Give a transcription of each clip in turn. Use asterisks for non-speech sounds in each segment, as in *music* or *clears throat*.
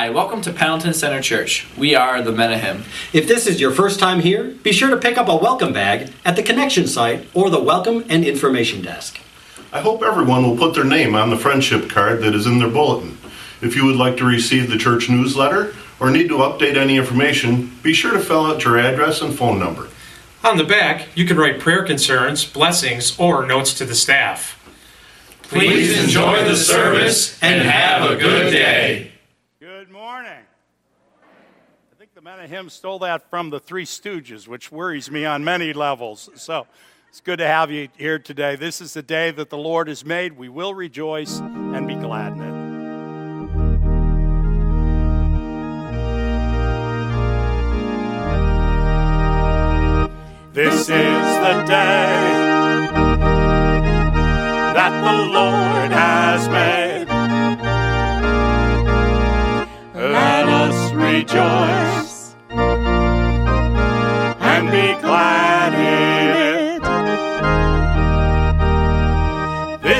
Hi, welcome to Pendleton Center Church. We are the Menahim. If this is your first time here, be sure to pick up a welcome bag at the connection site or the welcome and information desk. I hope everyone will put their name on the friendship card that is in their bulletin. If you would like to receive the church newsletter or need to update any information, be sure to fill out your address and phone number. On the back, you can write prayer concerns, blessings, or notes to the staff. Please enjoy the service and have a good day. Good morning. Men of him stole that from the Three Stooges, which worries me on many levels. So it's good to have you here today. This is the day that the Lord has made. We will rejoice and be glad in it. This is the day that the Lord has made. Let us rejoice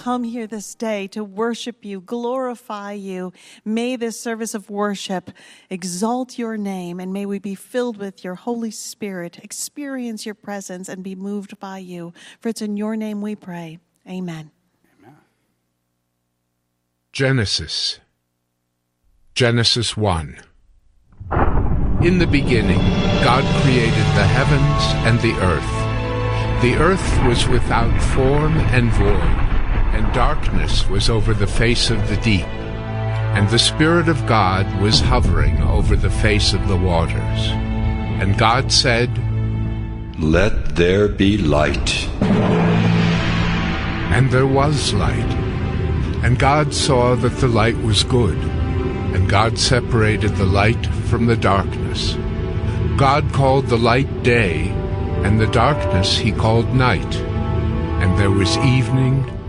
come here this day to worship you, glorify you. May this service of worship exalt your name, and may we be filled with your Holy Spirit, experience your presence, and be moved by you. For it's in your name we pray. Amen. Genesis. Genesis 1. In the beginning, God created the heavens and the earth. The earth was without form and void, and darkness was over the face of the deep. And the Spirit of God was hovering over the face of the waters. And God said, Let there be light. And there was light. And God saw that the light was good. And God separated the light from the darkness. God called the light day, and the darkness he called night. And there was evening,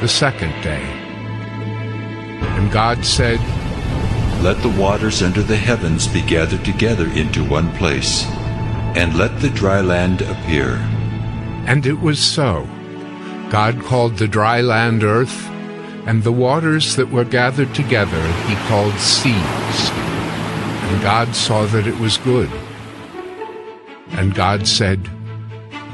the second day. And God said, Let the waters under the heavens be gathered together into one place, and let the dry land appear. And it was so. God called the dry land earth, and the waters that were gathered together he called seas. And God saw that it was good. And God said,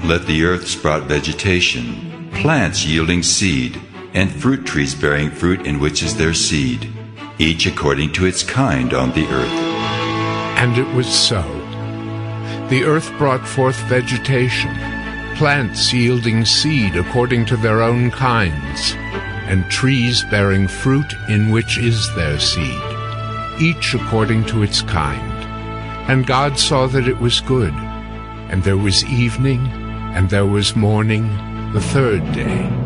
Let the earth sprout vegetation, plants yielding seed, and fruit trees bearing fruit in which is their seed, each according to its kind on the earth. And it was so. The earth brought forth vegetation, plants yielding seed according to their own kinds, and trees bearing fruit in which is their seed, each according to its kind. And God saw that it was good. And there was evening, and there was morning, the third day.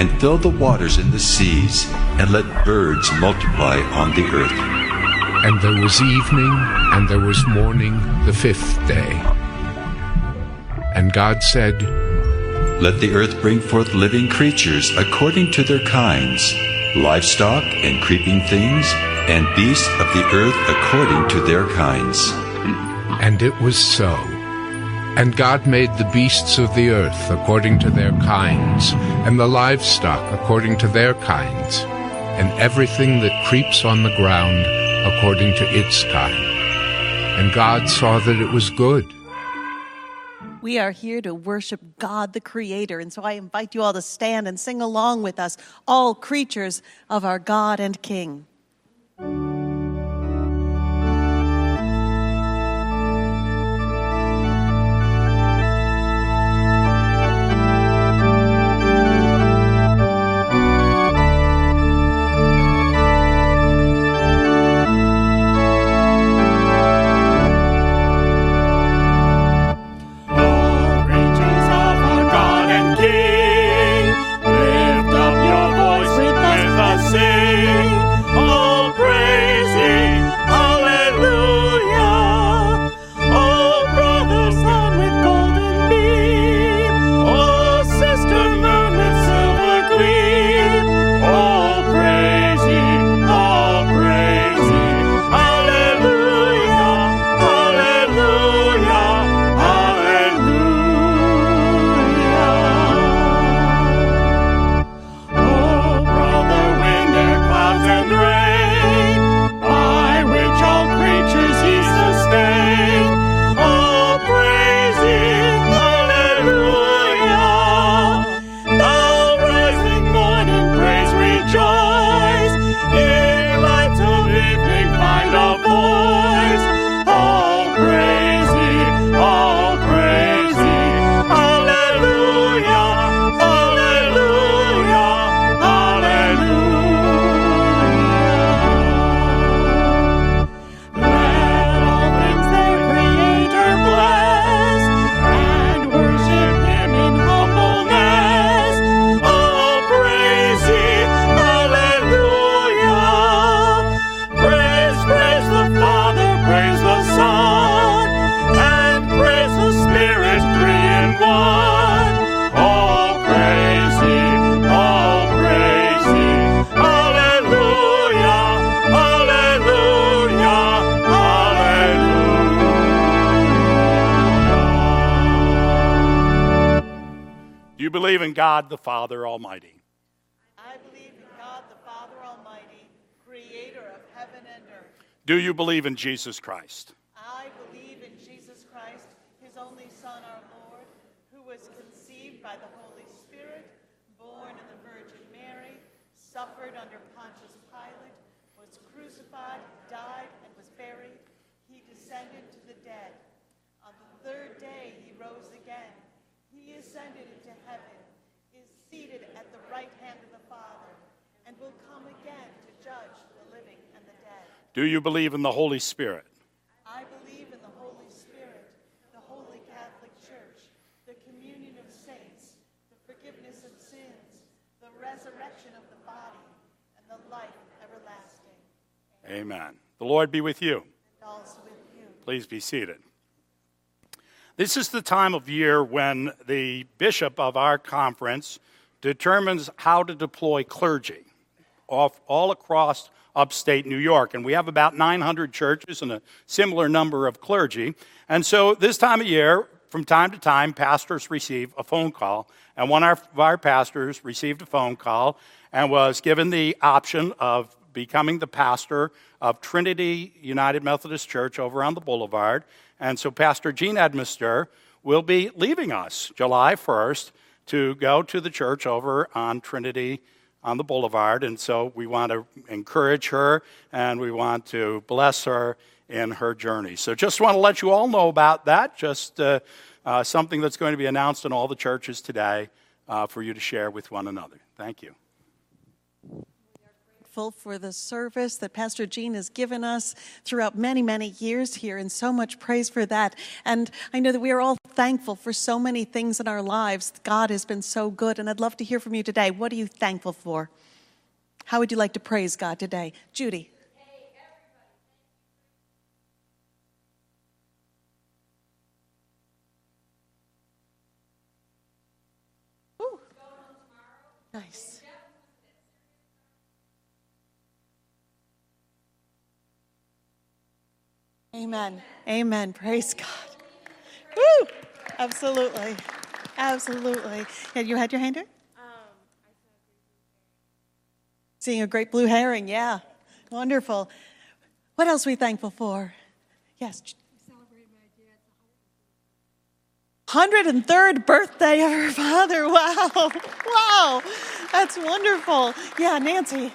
and fill the waters in the seas, and let birds multiply on the earth. And there was evening, and there was morning, the fifth day. And God said, Let the earth bring forth living creatures according to their kinds, livestock and creeping things, and beasts of the earth according to their kinds. And it was so. And God made the beasts of the earth according to their kinds, and the livestock according to their kinds, and everything that creeps on the ground according to its kind. And God saw that it was good. We are here to worship God the Creator, and so I invite you all to stand and sing along with us, all creatures of our God and King. God the Father Almighty? I believe in God the Father Almighty, creator of heaven and earth. Do you believe in Jesus Christ? I believe in Jesus Christ, his only Son, our Lord, who was conceived by the Holy Spirit, born of the Virgin Mary, suffered under Pontius Pilate, was crucified, died, and was buried. He descended to the dead. On the third day, he rose again. He ascended into heaven, is seated at the right hand of the Father, and will come again to judge the living and the dead. Do you believe in the Holy Spirit? I believe in the Holy Spirit, the Holy Catholic Church, the communion of saints, the forgiveness of sins, the resurrection of the body, and the life everlasting. Amen. The Lord be with you. And also with you. Please be seated. This is the time of year when the bishop of our conference determines how to deploy clergy off, all across upstate New York. And we have about 900 churches and a similar number of clergy. And so this time of year, from time to time, pastors receive a phone call. And one of our pastors received a phone call and was given the option of becoming the pastor of Trinity United Methodist Church over on the boulevard. And so Pastor Gene Edmister will be leaving us July 1st to go to the church over on Trinity on the boulevard. And so we want to encourage her and we want to bless her in her journey. So just want to let you all know about that. Just uh, uh, something that's going to be announced in all the churches today uh, for you to share with one another. Thank you grateful for the service that Pastor Gene has given us throughout many, many years here, and so much praise for that. And I know that we are all thankful for so many things in our lives. God has been so good, and I'd love to hear from you today. What are you thankful for? How would you like to praise God today? Judy. Nice. Amen. Amen. Praise God. Woo! Absolutely. Absolutely. Yeah, you had your hand here? Seeing a great blue heron, yeah. Wonderful. What else are we thankful for? Yes. 103rd birthday of her *laughs* father. Wow. Wow. That's wonderful. Yeah, Nancy.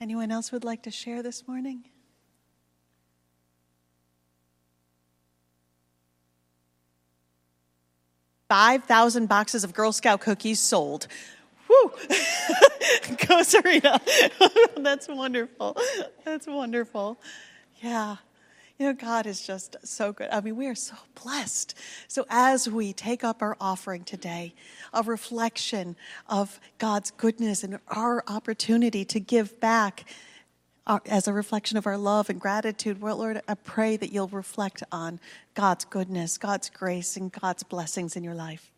Anyone else would like to share this morning? Five thousand boxes of Girl Scout cookies sold. Woo! *laughs* Go Serena. *laughs* That's wonderful. That's wonderful. Yeah. You know, God is just so good. I mean, we are so blessed. So, as we take up our offering today, a reflection of God's goodness and our opportunity to give back uh, as a reflection of our love and gratitude, well, Lord, I pray that you'll reflect on God's goodness, God's grace, and God's blessings in your life.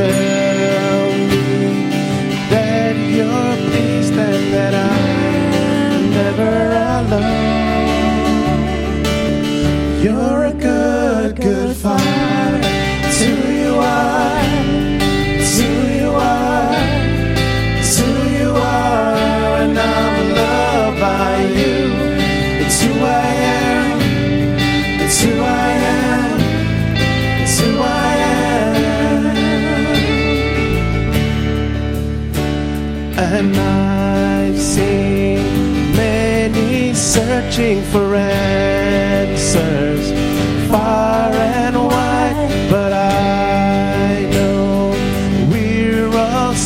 Searching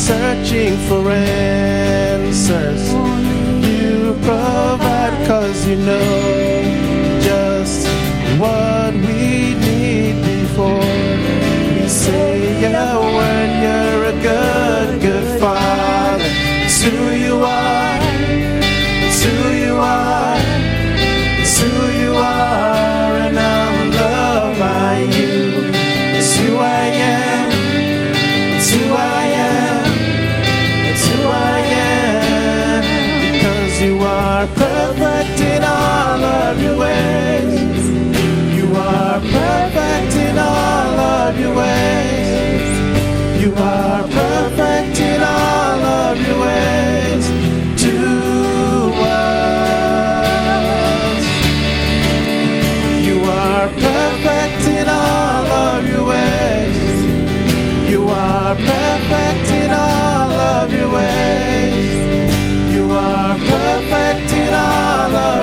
searching for answers. You provide, cause you know just what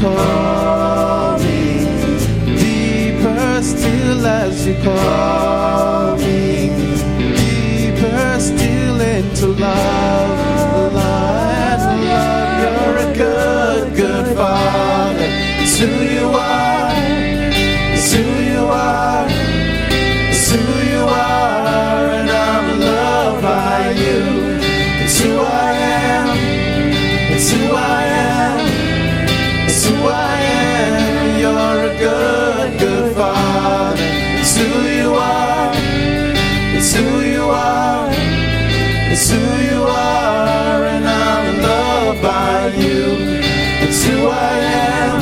call me. Deeper still as you call me. Deeper still into love, love love. You're a good, good father. Who you It's who you are, and I'm in love by you. It's who I am.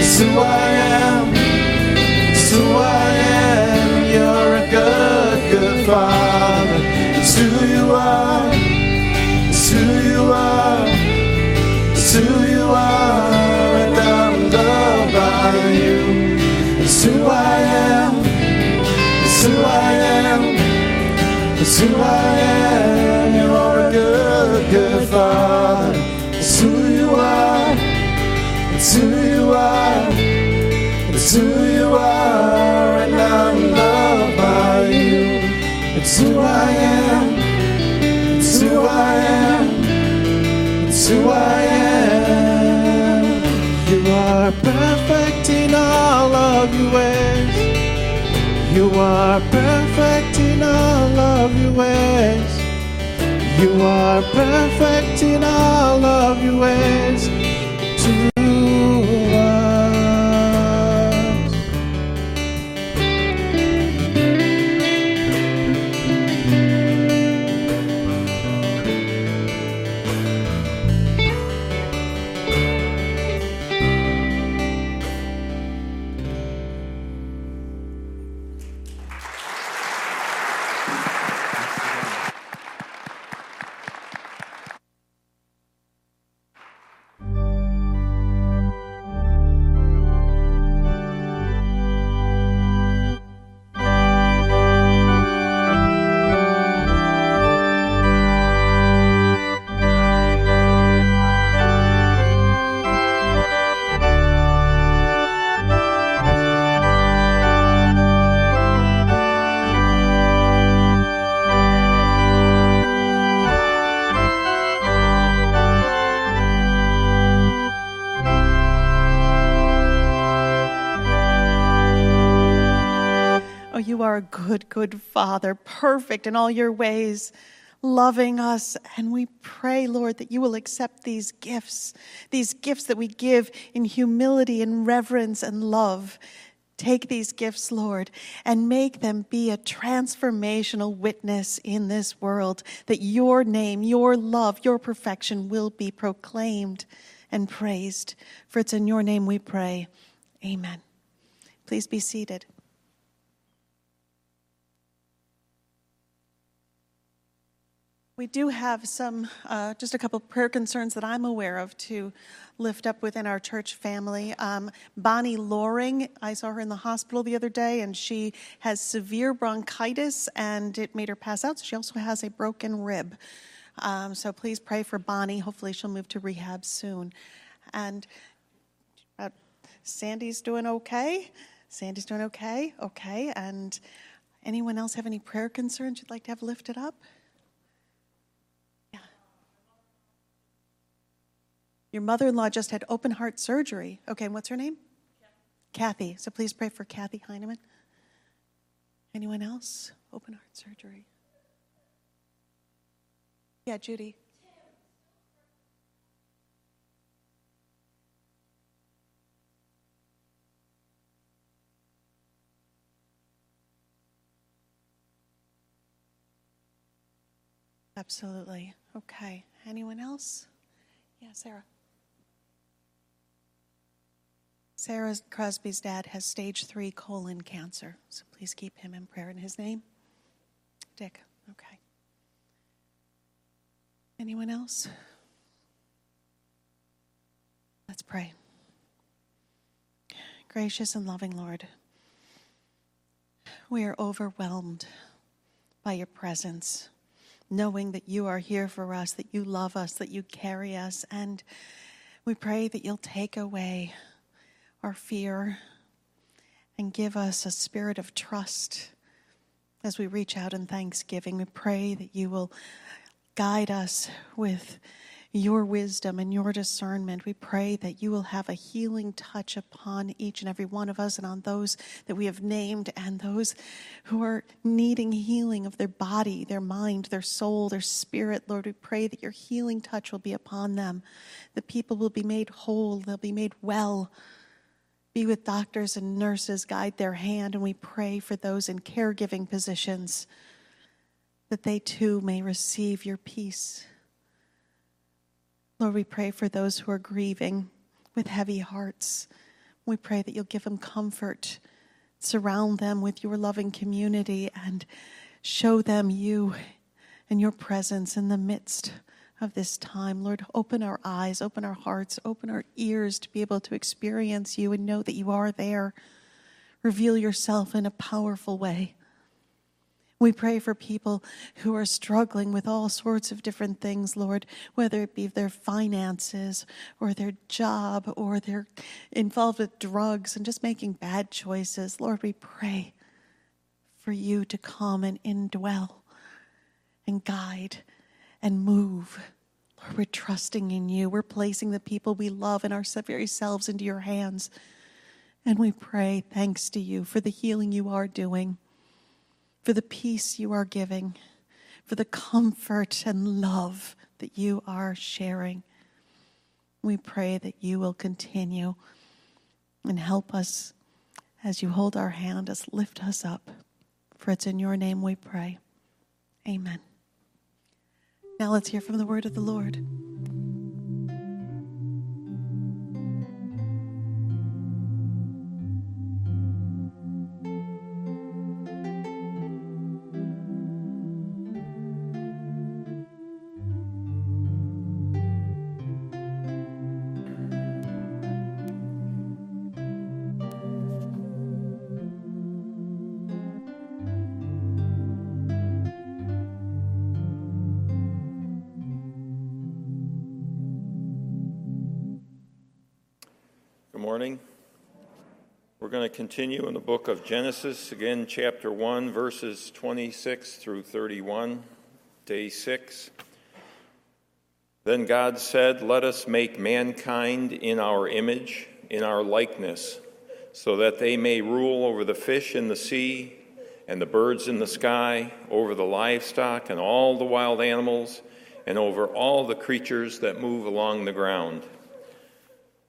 It's who I am. It's who I am. You're a good, good father. It's who you are. It's who you are. It's who you are, and I'm loved by you. It's who I am. It's who I am. It's who I am. It's who you are, and I'm loved by you. It's who I am. It's who I am. It's who I am. You are perfect in all of your ways. You are perfect in all of your ways. You are perfect in all of your ways. Good, Father, perfect in all your ways, loving us. And we pray, Lord, that you will accept these gifts, these gifts that we give in humility and reverence and love. Take these gifts, Lord, and make them be a transformational witness in this world that your name, your love, your perfection will be proclaimed and praised. For it's in your name we pray. Amen. Please be seated. We do have some, uh, just a couple prayer concerns that I'm aware of to lift up within our church family. Um, Bonnie Loring, I saw her in the hospital the other day, and she has severe bronchitis, and it made her pass out. So she also has a broken rib. Um, so please pray for Bonnie. Hopefully, she'll move to rehab soon. And uh, Sandy's doing okay. Sandy's doing okay. Okay. And anyone else have any prayer concerns you'd like to have lifted up? Your mother in law just had open heart surgery. Okay, and what's her name? Kathy. So please pray for Kathy Heineman. Anyone else? Open heart surgery. Yeah, Judy. Absolutely. Okay. Anyone else? Yeah, Sarah. Sarah Crosby's dad has stage three colon cancer, so please keep him in prayer in his name. Dick, okay. Anyone else? Let's pray. Gracious and loving Lord, we are overwhelmed by your presence, knowing that you are here for us, that you love us, that you carry us. And we pray that you'll take away our fear and give us a spirit of trust as we reach out in thanksgiving. We pray that you will guide us with your wisdom and your discernment. We pray that you will have a healing touch upon each and every one of us and on those that we have named and those who are needing healing of their body, their mind, their soul, their spirit. Lord, we pray that your healing touch will be upon them. The people will be made whole, they'll be made well. Be with doctors and nurses, guide their hand, and we pray for those in caregiving positions that they too may receive your peace. Lord, we pray for those who are grieving with heavy hearts. We pray that you'll give them comfort, surround them with your loving community, and show them you and your presence in the midst of this time. Lord, open our eyes, open our hearts, open our ears to be able to experience you and know that you are there. Reveal yourself in a powerful way. We pray for people who are struggling with all sorts of different things, Lord, whether it be their finances or their job or they're involved with drugs and just making bad choices. Lord, we pray for you to come and indwell and guide and move. Lord, we're trusting in you. We're placing the people we love and our very selves into your hands. And we pray thanks to you for the healing you are doing for the peace you are giving, for the comfort and love that you are sharing. We pray that you will continue and help us as you hold our hand, as lift us up. For it's in your name we pray. Amen. Now let's hear from the word of the Lord. Going to continue in the book of Genesis, again, chapter 1, verses 26 through 31, day 6. Then God said, Let us make mankind in our image, in our likeness, so that they may rule over the fish in the sea and the birds in the sky, over the livestock and all the wild animals, and over all the creatures that move along the ground.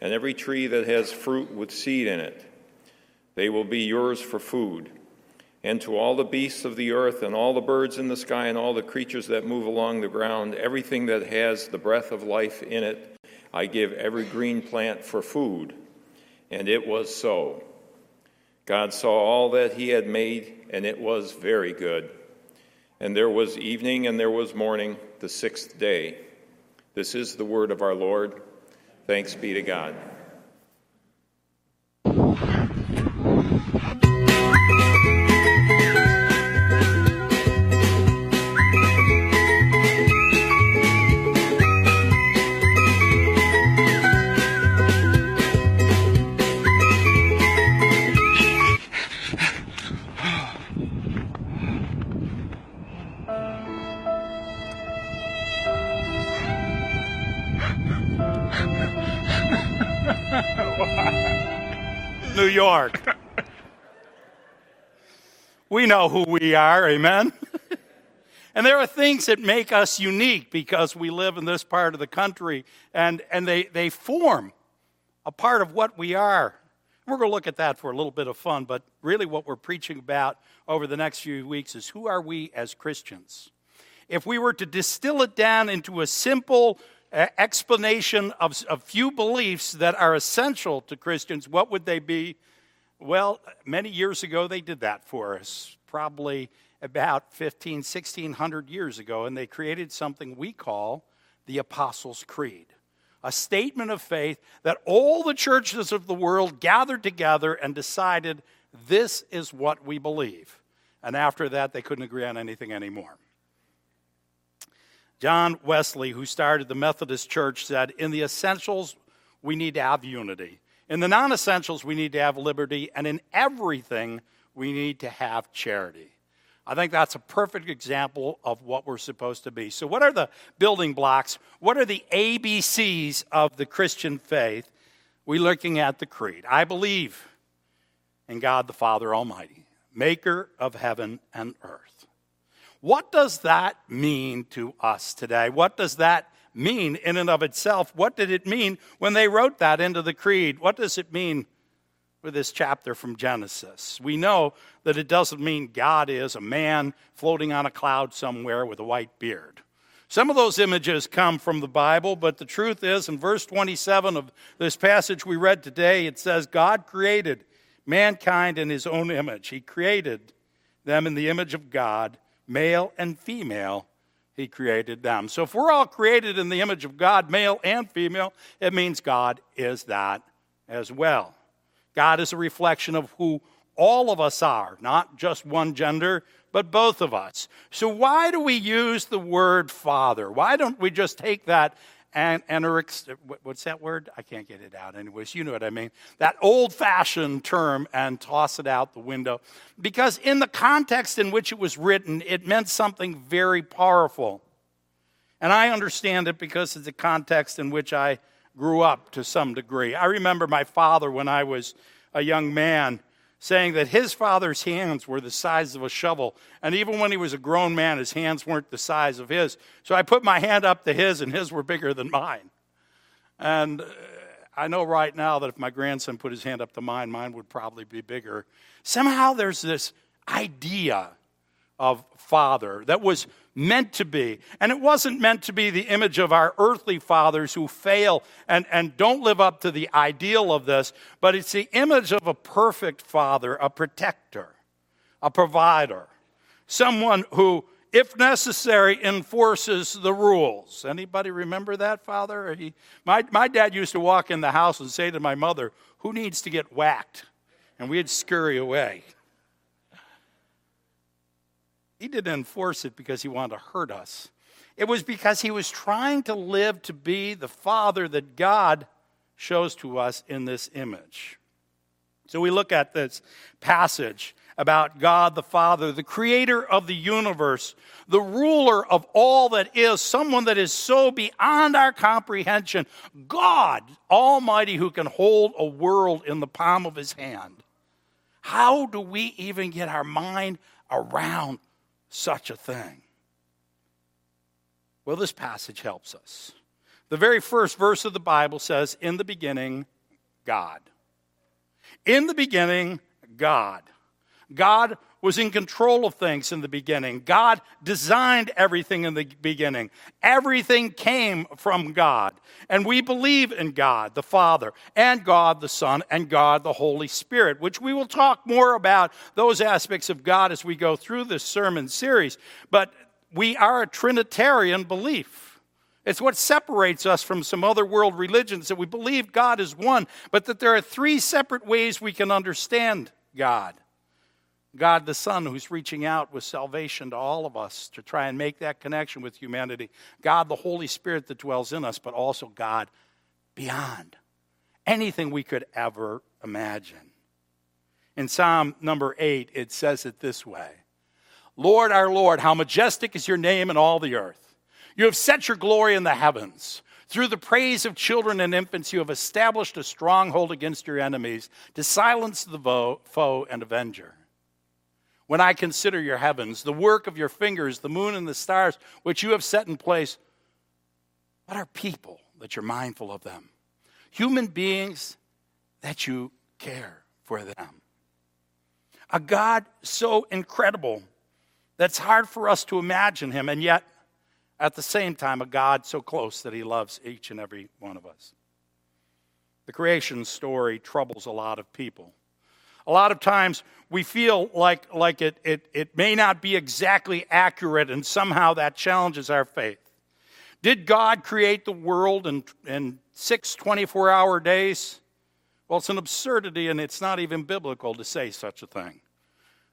and every tree that has fruit with seed in it. They will be yours for food. And to all the beasts of the earth, and all the birds in the sky, and all the creatures that move along the ground, everything that has the breath of life in it, I give every green plant for food. And it was so. God saw all that he had made, and it was very good. And there was evening and there was morning, the sixth day. This is the word of our Lord. Thanks be to God. York. we know who we are, amen? *laughs* and there are things that make us unique because we live in this part of the country and, and they, they form a part of what we are. We're going to look at that for a little bit of fun, but really what we're preaching about over the next few weeks is who are we as Christians? if we were to distill it down into a simple uh, explanation of a few beliefs that are essential to Christians, what would they be? Well, many years ago, they did that for us, probably about 15, 1600 years ago, and they created something we call the Apostles' Creed a statement of faith that all the churches of the world gathered together and decided this is what we believe. And after that, they couldn't agree on anything anymore. John Wesley, who started the Methodist Church, said, In the essentials, we need to have unity. In the non essentials, we need to have liberty. And in everything, we need to have charity. I think that's a perfect example of what we're supposed to be. So, what are the building blocks? What are the ABCs of the Christian faith? We're looking at the creed. I believe in God the Father Almighty, maker of heaven and earth. What does that mean to us today? What does that mean in and of itself? What did it mean when they wrote that into the creed? What does it mean with this chapter from Genesis. We know that it doesn't mean God is a man floating on a cloud somewhere with a white beard. Some of those images come from the Bible, but the truth is, in verse 27 of this passage we read today, it says, God created mankind in his own image. He created them in the image of God, male and female, he created them. So if we're all created in the image of God, male and female, it means God is that as well. God is a reflection of who all of us are, not just one gender, but both of us. So, why do we use the word father? Why don't we just take that and, and what's that word? I can't get it out anyways. You know what I mean. That old fashioned term and toss it out the window. Because in the context in which it was written, it meant something very powerful. And I understand it because of the context in which I grew up to some degree. I remember my father when I was a young man saying that his father's hands were the size of a shovel. And even when he was a grown man, his hands weren't the size of his. So I put my hand up to his, and his were bigger than mine. And uh, I know right now that if my grandson put his hand up to mine, mine would probably be bigger. Somehow there's this idea of father that was meant to be. And it wasn't meant to be the image of our earthly fathers who fail and, and don't live up to the ideal of this, but it's the image of a perfect father, a protector, a provider, someone who, if necessary, enforces the rules. Anybody remember that, Father? He, my, my dad used to walk in the house and say to my mother, Who needs to get whacked? And we'd scurry away. He didn't enforce it because he wanted to hurt us. It was because he was trying to live to be the father that God shows to us in this image. So we look at this passage about God the Father, the creator of the universe, the ruler of all that is, someone that is so beyond our comprehension, God Almighty who can hold a world in the palm of his hand. How do we even get our mind around such a thing? Well, this passage helps us. The very first verse of the Bible says, In the beginning, God. In the beginning, God. God was in control of things in the beginning. God designed everything in the beginning. Everything came from God. And we believe in God the Father, and God the Son, and God the Holy Spirit, which we will talk more about those aspects of God as we go through this sermon series. But we are a Trinitarian belief. It's what separates us from some other world religions that we believe God is one, but that there are three separate ways we can understand God. God the Son, who's reaching out with salvation to all of us to try and make that connection with humanity. God the Holy Spirit that dwells in us, but also God beyond anything we could ever imagine. In Psalm number 8, it says it this way Lord, our Lord, how majestic is your name in all the earth. You have set your glory in the heavens. Through the praise of children and infants, you have established a stronghold against your enemies to silence the foe and avenger when I consider your heavens, the work of your fingers, the moon and the stars, which you have set in place. What are people that you're mindful of them? Human beings that you care for them. A God so incredible that's hard for us to imagine him, and yet At the same time, a God so close that he loves each and every one of us. The creation story troubles a lot of people. A lot of times we feel like, like it, it, it may not be exactly accurate, and somehow that challenges our faith. Did God create the world in, in six 24 hour days? Well, it's an absurdity, and it's not even biblical to say such a thing.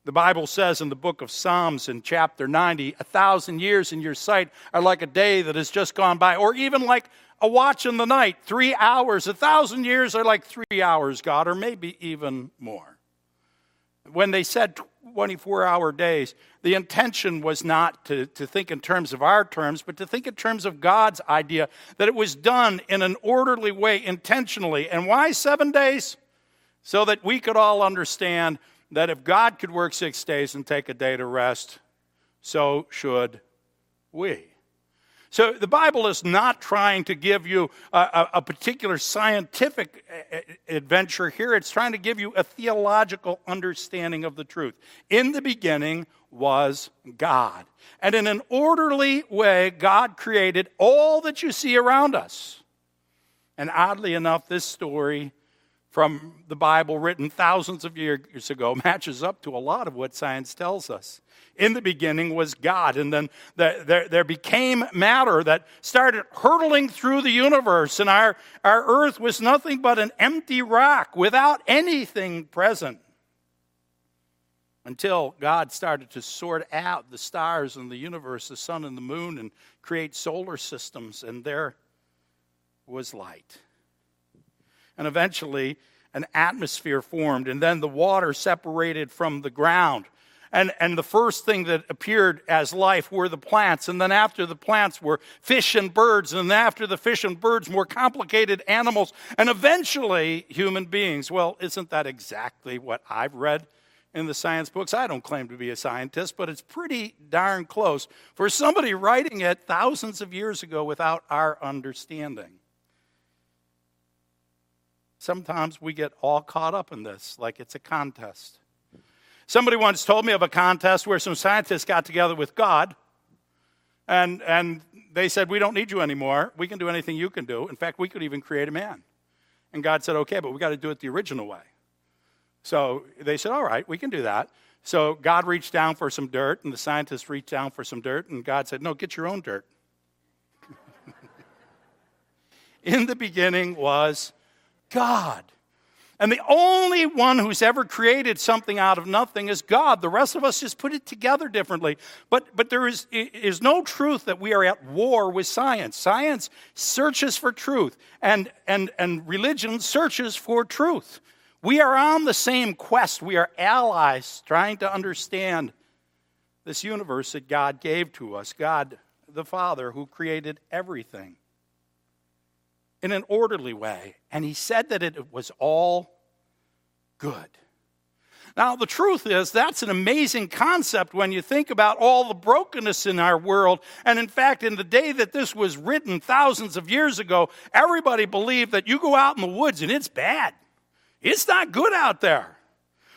The Bible says in the book of Psalms in chapter 90, a thousand years in your sight are like a day that has just gone by, or even like a watch in the night, three hours. A thousand years are like three hours, God, or maybe even more. When they said 24 hour days, the intention was not to, to think in terms of our terms, but to think in terms of God's idea that it was done in an orderly way, intentionally. And why seven days? So that we could all understand that if God could work six days and take a day to rest, so should we. So the Bible is not trying to give you a, a, particular scientific adventure here. It's trying to give you a theological understanding of the truth. In the beginning was God. And in an orderly way, God created all that you see around us. And oddly enough, this story from the Bible written thousands of years ago matches up to a lot of what science tells us in the beginning was God. And then there, there became matter that started hurtling through the universe, and our, our earth was nothing but an empty rock without anything present. Until God started to sort out the stars and the universe, the sun and the moon, and create solar systems, and there was light. And eventually, an atmosphere formed, and then the water separated from the ground and, and the first thing that appeared as life were the plants. And then after the plants were fish and birds. And after the fish and birds, more complicated animals. And eventually, human beings. Well, isn't that exactly what I've read in the science books? I don't claim to be a scientist, but it's pretty darn close for somebody writing it thousands of years ago without our understanding. Sometimes we get all caught up in this like it's a contest. Somebody once told me of a contest where some scientists got together with God and, and they said, We don't need you anymore. We can do anything you can do. In fact, we could even create a man. And God said, Okay, but we got to do it the original way. So they said, All right, we can do that. So God reached down for some dirt, and the scientists reached down for some dirt, and God said, No, get your own dirt. *laughs* In the beginning was God. And the only one who's ever created something out of nothing is God. The rest of us just put it together differently. But, but there is, is no truth that we are at war with science. Science searches for truth, and, and, and religion searches for truth. We are on the same quest. We are allies trying to understand this universe that God gave to us, God the Father, who created everything in an orderly way. And he said that it was all good. Now, the truth is, that's an amazing concept when you think about all the brokenness in our world. And in fact, in the day that this was written thousands of years ago, everybody believed that you go out in the woods and it's bad. It's not good out there.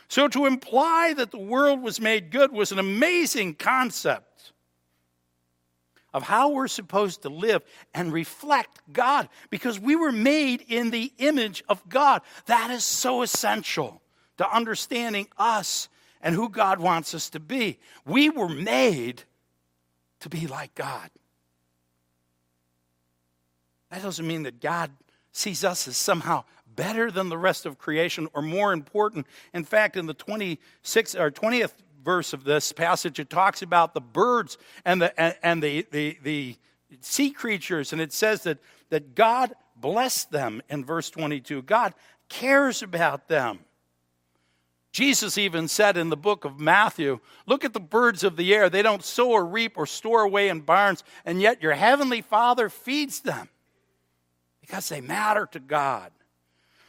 So to imply that the world was made good was an amazing concept of how we're supposed to live and reflect God because we were made in the image of God. That is so essential to understanding us and who God wants us to be. We were made to be like God. That doesn't mean that God sees us as somehow better than the rest of creation or more important. In fact, in the 26th or 20th verse of this passage, it talks about the birds and the, and, and the, the, the sea creatures, and it says that, that God blessed them in verse 22. God cares about them. Jesus even said in the book of Matthew, Look at the birds of the air. They don't sow or reap or store away in barns, and yet your heavenly Father feeds them because they matter to God.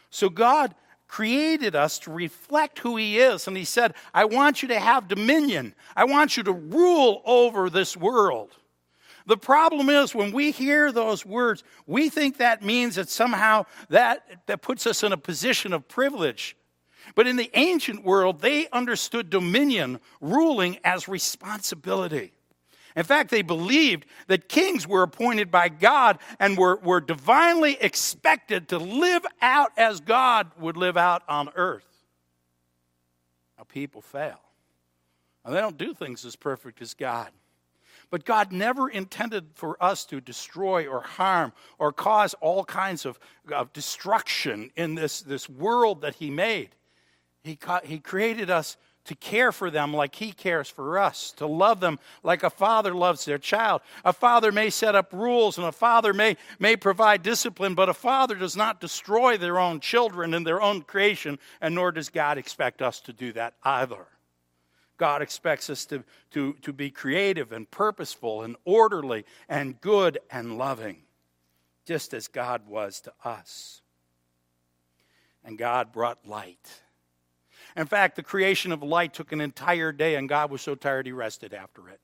So God created us to reflect who He is. And He said, I want you to have dominion, I want you to rule over this world. The problem is when we hear those words, we think that means that somehow that, that puts us in a position of privilege. But in the ancient world, they understood dominion, ruling, as responsibility. In fact, they believed that kings were appointed by God and were, were divinely expected to live out as God would live out on earth. Now, people fail. And they don't do things as perfect as God. But God never intended for us to destroy or harm or cause all kinds of, of destruction in this, this world that He made. He, he created us to care for them like He cares for us, to love them like a father loves their child. A father may set up rules and a father may, may provide discipline, but a father does not destroy their own children and their own creation, and nor does God expect us to do that either. God expects us to, to, to be creative and purposeful and orderly and good and loving, just as God was to us. And God brought light. In fact, the creation of light took an entire day, and God was so tired he rested after it.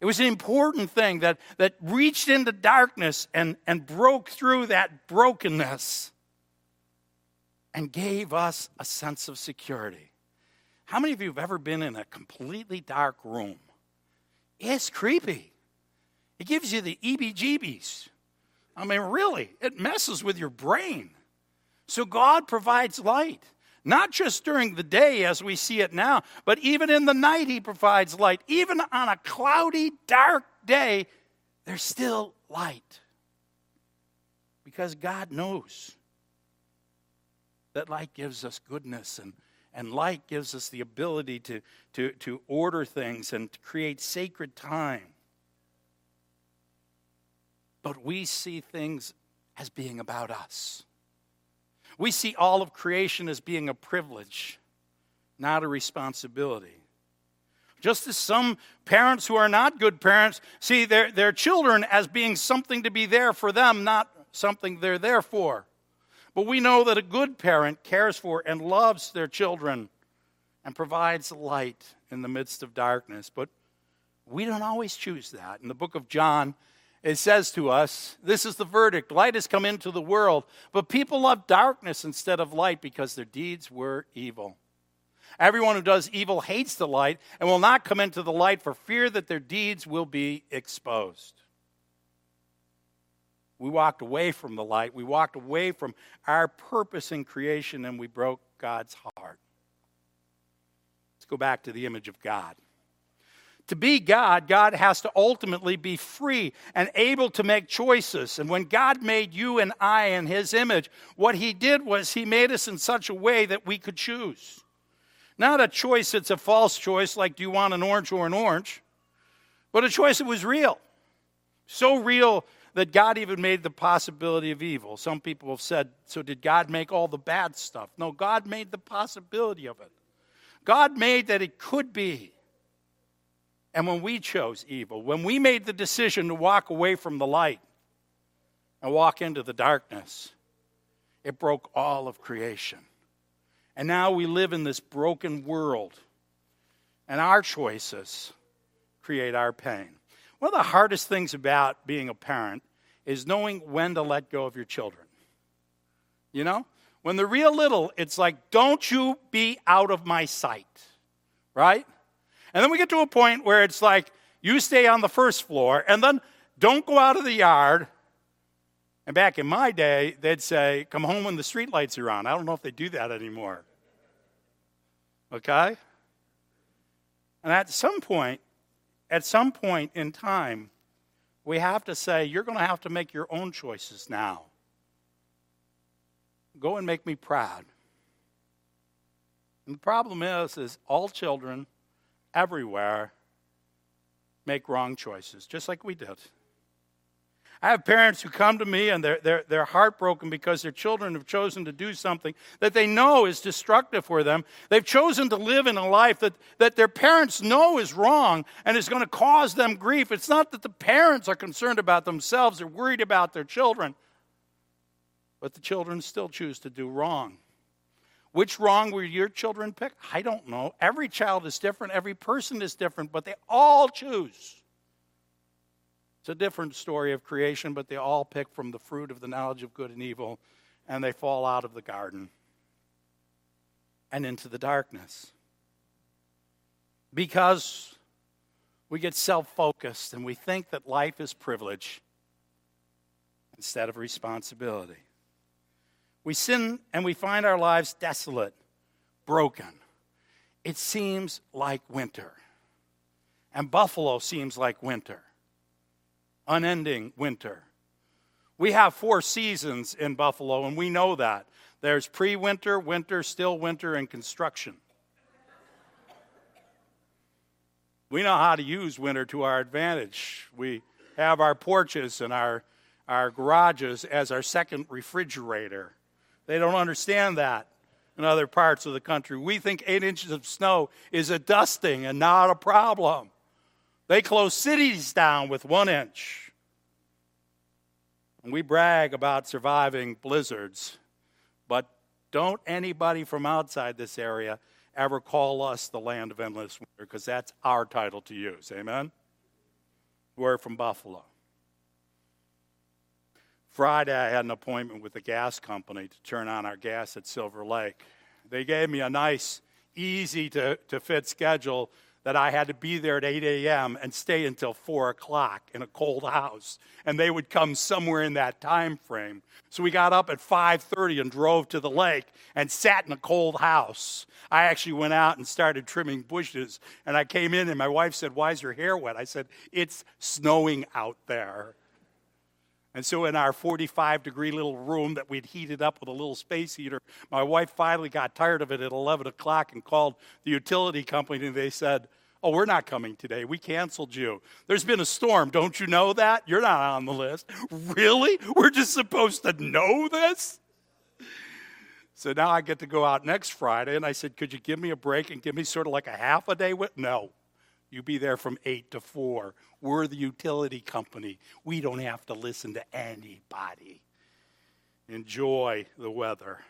It was an important thing that, that reached into darkness and, and broke through that brokenness and gave us a sense of security. How many of you have ever been in a completely dark room? It's creepy. It gives you the EB jeebies. I mean, really, it messes with your brain. So God provides light, not just during the day as we see it now, but even in the night, He provides light. Even on a cloudy, dark day, there's still light. Because God knows that light gives us goodness and and light gives us the ability to, to, to order things and to create sacred time. But we see things as being about us. We see all of creation as being a privilege, not a responsibility. Just as some parents who are not good parents see their, their children as being something to be there for them, not something they're there for. But we know that a good parent cares for and loves their children and provides light in the midst of darkness. But we don't always choose that. In the book of John, it says to us, This is the verdict light has come into the world, but people love darkness instead of light because their deeds were evil. Everyone who does evil hates the light and will not come into the light for fear that their deeds will be exposed. We walked away from the light. We walked away from our purpose in creation and we broke God's heart. Let's go back to the image of God. To be God, God has to ultimately be free and able to make choices. And when God made you and I in His image, what He did was He made us in such a way that we could choose. Not a choice that's a false choice, like do you want an orange or an orange, but a choice that was real. So real that God even made the possibility of evil. Some people have said, so did God make all the bad stuff? No, God made the possibility of it. God made that it could be. And when we chose evil, when we made the decision to walk away from the light and walk into the darkness, it broke all of creation. And now we live in this broken world, and our choices create our pain. One of the hardest things about being a parent is knowing when to let go of your children. You know? When they're real little, it's like, don't you be out of my sight, right? And then we get to a point where it's like, you stay on the first floor, and then don't go out of the yard. And back in my day, they'd say, come home when the street lights are on. I don't know if they do that anymore. Okay? And at some point, at some point in time, we have to say, you're going to have to make your own choices now. Go and make me proud. And the problem is, is all children everywhere make wrong choices, just like we did. I have parents who come to me and they're, they're, they're heartbroken because their children have chosen to do something that they know is destructive for them. They've chosen to live in a life that, that their parents know is wrong and is going to cause them grief. It's not that the parents are concerned about themselves, they're worried about their children. But the children still choose to do wrong. Which wrong will your children pick? I don't know. Every child is different, every person is different, but they all choose it's a different story of creation, but they all pick from the fruit of the knowledge of good and evil, and they fall out of the garden and into the darkness. Because We get self focused and we think that life is privilege instead of responsibility. We sin and we find our lives desolate, broken. It seems like winter. And Buffalo seems like winter, unending winter. We have four seasons in Buffalo, and we know that. There's pre winter, winter, still winter, and construction. We know how to use winter to our advantage. We have our porches and our, our garages as our second refrigerator. They don't understand that in other parts of the country. We think eight inches of snow is a dusting and not a problem. They close cities down with one inch. And we brag about surviving blizzards, but don't anybody from outside this area ever call us the land of endless winter because that's our title to use. Amen? We're from Buffalo. Friday, I had an appointment with the gas company to turn on our gas at Silver Lake. They gave me a nice, easy to, to fit schedule that I had to be there at 8 a.m. and stay until 4 o'clock in a cold house. And they would come somewhere in that time frame. So we got up at 5:30 and drove to the lake and sat in a cold house. I actually went out and started trimming bushes. And I came in and my wife said, "Why is your hair wet?" I said, "It's snowing out there." And so, in our 45 degree little room that we'd heated up with a little space heater, my wife finally got tired of it at 11 o'clock and called the utility company. And they said, Oh, we're not coming today. We canceled you. There's been a storm. Don't you know that? You're not on the list. *laughs* Really? We're just supposed to know this? So now I get to go out next Friday. And I said, Could you give me a break and give me sort of like a half a day? With? No. You be there from 8 to 4. We're the utility company. We don't have to listen to anybody. Enjoy the weather.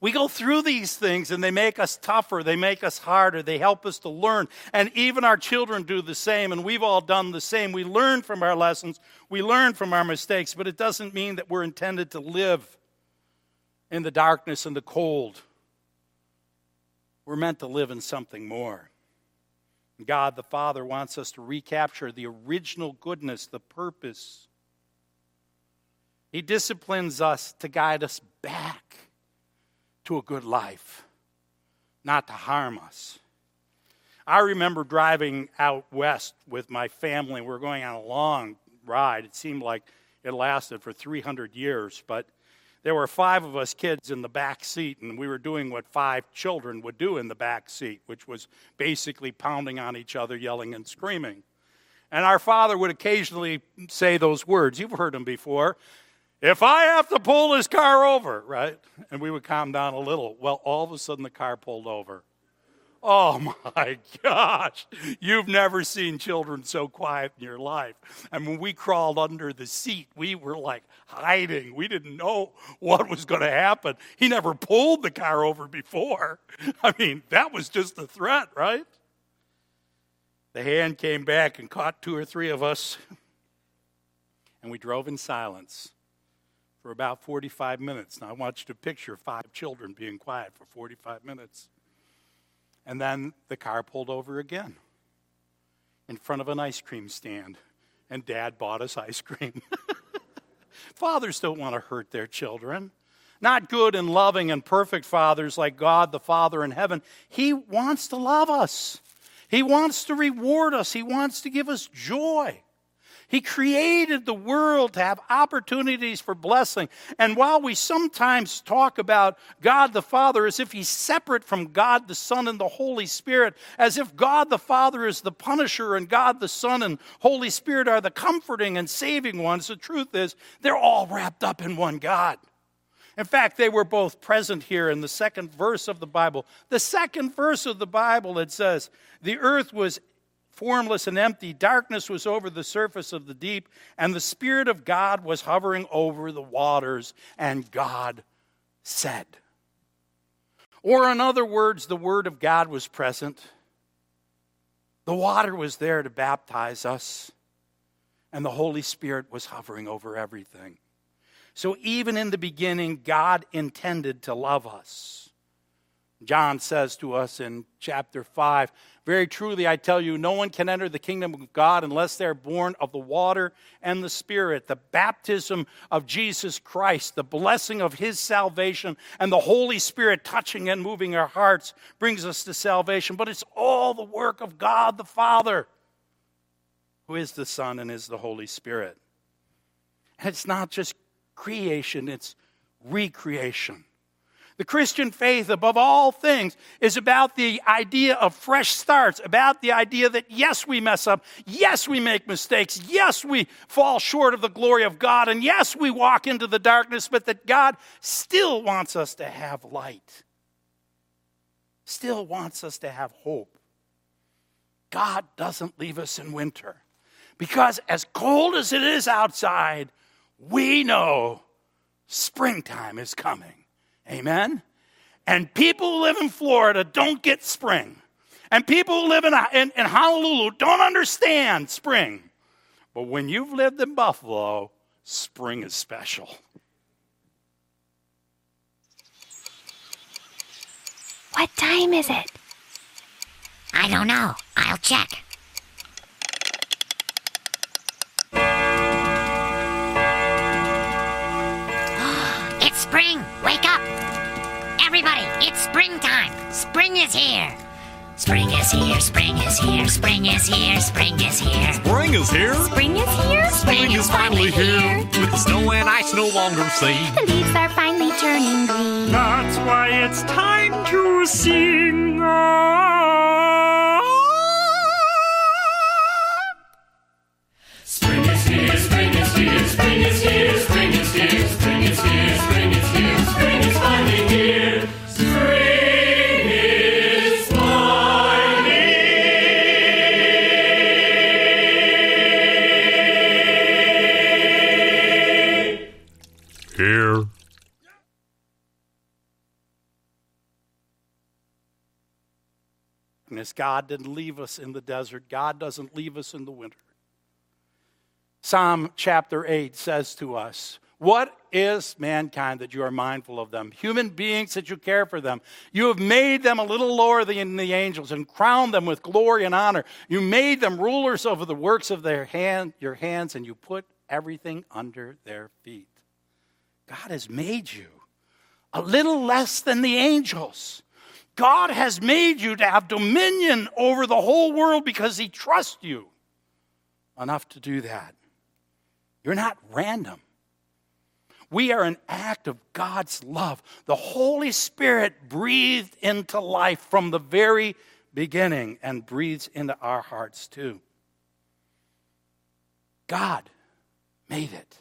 We go through these things and they make us tougher, they make us harder, they help us to learn. And even our children do the same, and we've all done the same. We learn from our lessons, we learn from our mistakes, but it doesn't mean that we're intended to live in the darkness and the cold. We're meant to live in something more. God the Father wants us to recapture the original goodness, the purpose. He disciplines us to guide us back to a good life, not to harm us. I remember driving out west with my family. We were going on a long ride. It seemed like it lasted for 300 years, but there were five of us kids in the back seat, and we were doing what five children would do in the back seat, which was basically pounding on each other, yelling and screaming. And our father would occasionally say those words. You've heard them before. If I have to pull this car over, right? And we would calm down a little. Well, all of a sudden the car pulled over. Oh *laughs* my gosh. You've never seen children so quiet in your life. And when we crawled under the seat, we were like hiding. We didn't know what was going to happen. He never pulled the car over before. *laughs* I mean, that was just a threat, right? The hand came back and caught two or three of us, and we drove in silence for about 45 minutes. Now, I want you to picture five children being quiet for 45 minutes. And then the car pulled over again in front of an ice cream stand, and dad bought us ice cream. *laughs* fathers don't want to hurt their children. Not good and loving and perfect fathers like God the Father in heaven. He wants to love us, He wants to reward us, He wants to give us joy. He created the world to have opportunities for blessing. And while we sometimes talk about God the Father as if He's separate from God the Son and the Holy Spirit, as if God the Father is the punisher and God the Son and Holy Spirit are the comforting and saving ones, the truth is they're all wrapped up in one God. In fact, they were both present here in the second verse of the Bible. The second verse of the Bible, it says, The earth was formless and empty. Darkness was over the surface of the deep, and the Spirit of God was hovering over the waters, and God said. Or, in other words, the Word of God was present. The water was there to baptize us, and the Holy Spirit was hovering over everything. So, even in the beginning, God intended to love us. John says to us in chapter 5 Very truly, I tell you, no one can enter the kingdom of God unless they're born of the water and the Spirit. The baptism of Jesus Christ, the blessing of his salvation, and the Holy Spirit touching and moving our hearts brings us to salvation. But it's all the work of God the Father, who is the Son and is the Holy Spirit. And it's not just creation, it's recreation. The Christian faith, above all things, is about the idea of fresh starts, about the idea that yes, we mess up, yes, we make mistakes, yes, we fall short of the glory of God, and yes, we walk into the darkness, but that God still wants us to have light, still wants us to have hope. God doesn't leave us in winter because, as cold as it is outside, we know springtime is coming. Amen? And people who live in Florida don't get spring. And people who live in, in, in Honolulu don't understand spring. But when you've lived in Buffalo, spring is special. What time is it? I don't know. I'll check. *gasps* it's spring. Wake up. Everybody, it's springtime. Spring is here. Spring is here, spring is here, spring is here, spring is here. Spring is here. Spring is here. Spring is finally here. With the snow and ice no longer see. The leaves are finally turning green. That's why it's time to sing. Spring is here, spring is here, spring is here, God didn't leave us in the desert. God doesn't leave us in the winter. Psalm chapter 8 says to us, What is mankind that you are mindful of them? Human beings that you care for them. You have made them a little lower than the angels and crowned them with glory and honor. You made them rulers over the works of their hand, your hands, and you put everything under their feet. God has made you a little less than the angels. God has made you to have dominion over the whole world because He trusts you enough to do that. You're not random. We are an act of God's love. The Holy Spirit breathed into life from the very beginning and breathes into our hearts too. God made it.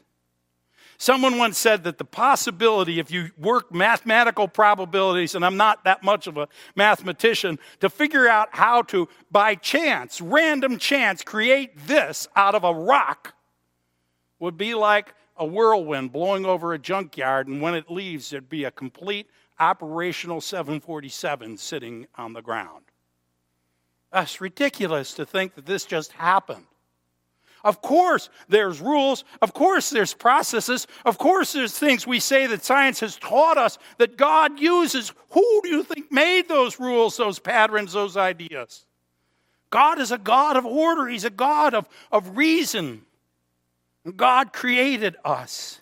Someone once said that the possibility, if you work mathematical probabilities, and I'm not that much of a mathematician, to figure out how to, by chance, random chance, create this out of a rock would be like a whirlwind blowing over a junkyard, and when it leaves, there'd be a complete operational 747 sitting on the ground. That's ridiculous to think that this just happened. Of course, there's rules. Of course, there's processes. Of course, there's things we say that science has taught us that God uses. Who do you think made those rules, those patterns, those ideas? God is a God of order, He's a God of, of reason. God created us,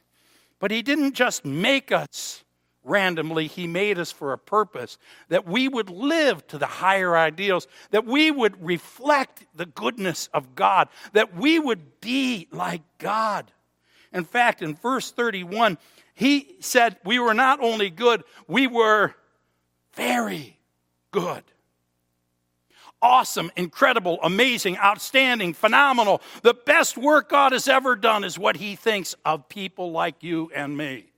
but He didn't just make us randomly. He made us for a purpose that we would live to the higher ideals, that we would reflect the goodness of God, that we would be like God. In fact, in verse 31, he said, We were not only good, we were very good awesome, incredible, amazing, outstanding, phenomenal. The best work God has ever done is what He thinks of people like you and me.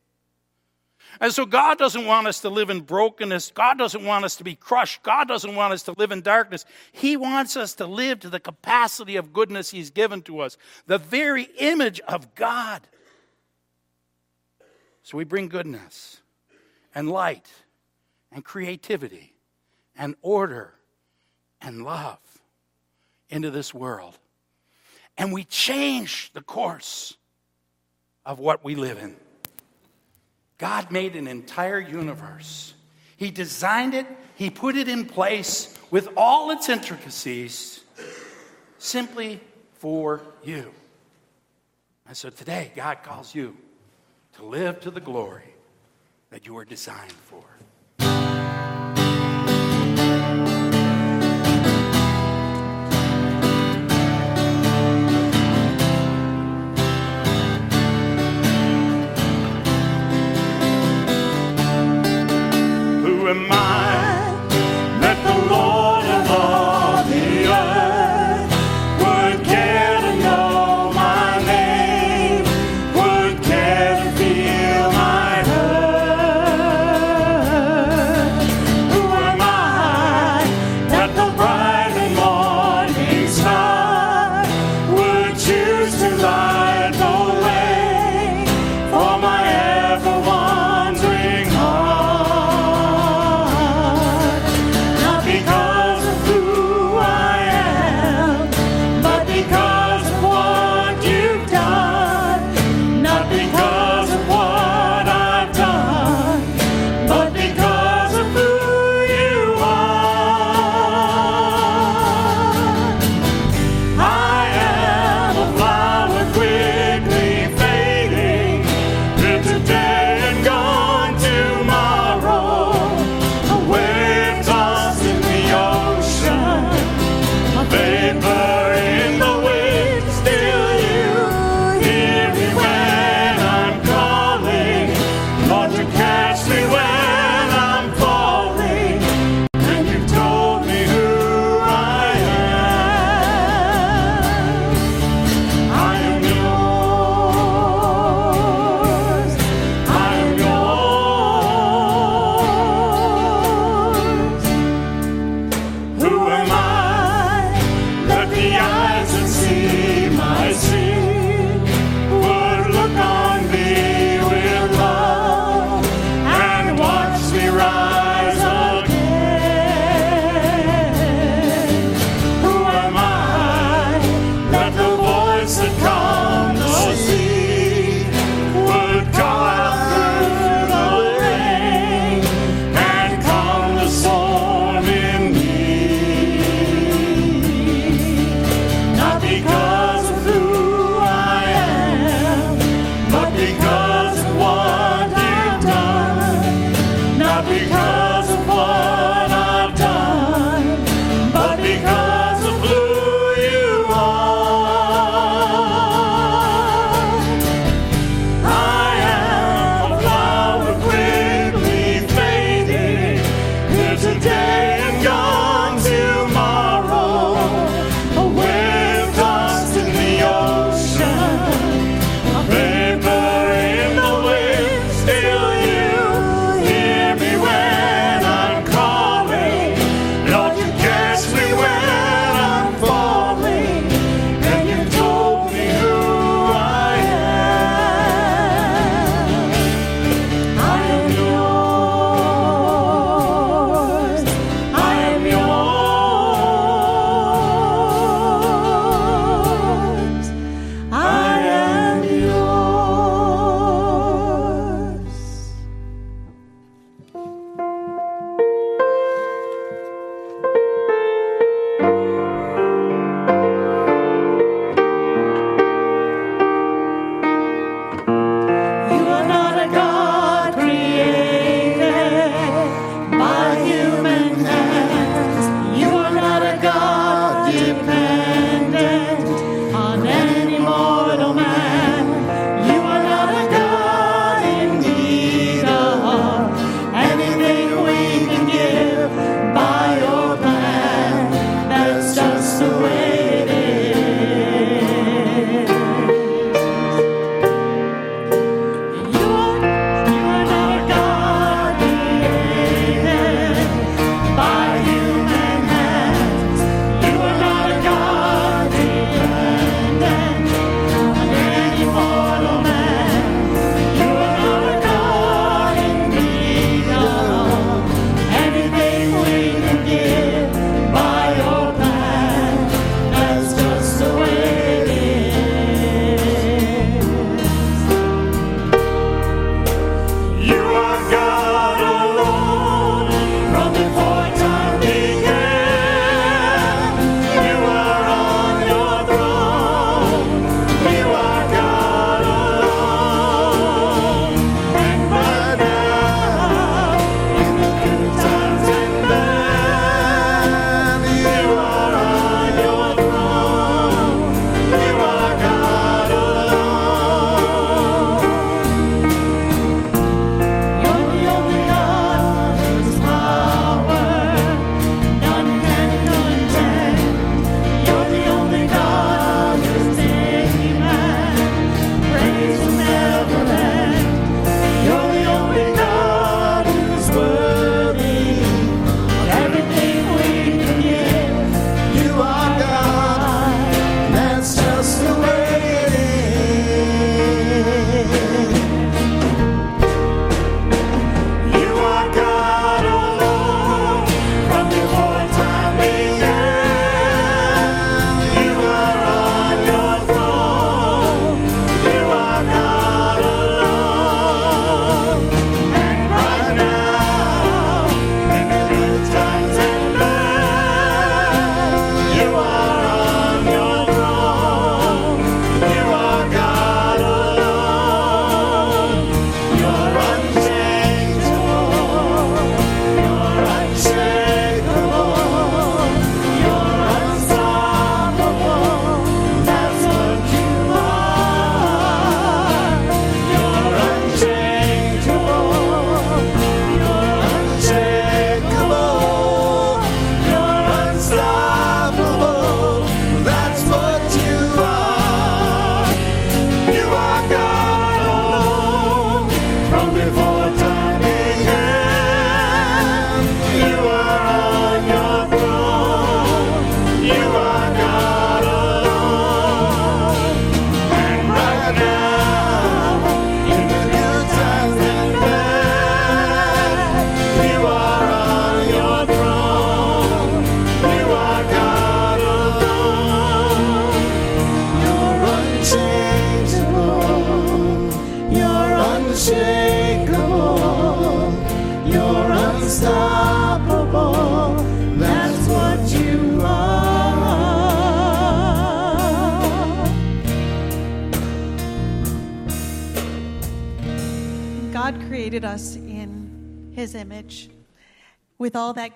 And so God doesn't want us to live in brokenness. God doesn't want us to be crushed. God doesn't want us to live in darkness. He wants us to live to the capacity of goodness He's given to us, the very image of God. So we bring goodness and light and creativity and order and love into this world. And we change the course of what we live in. God made an entire universe. He designed it, He put it in place with all its intricacies simply for you. And so today, God calls you to live to the glory that you are designed for.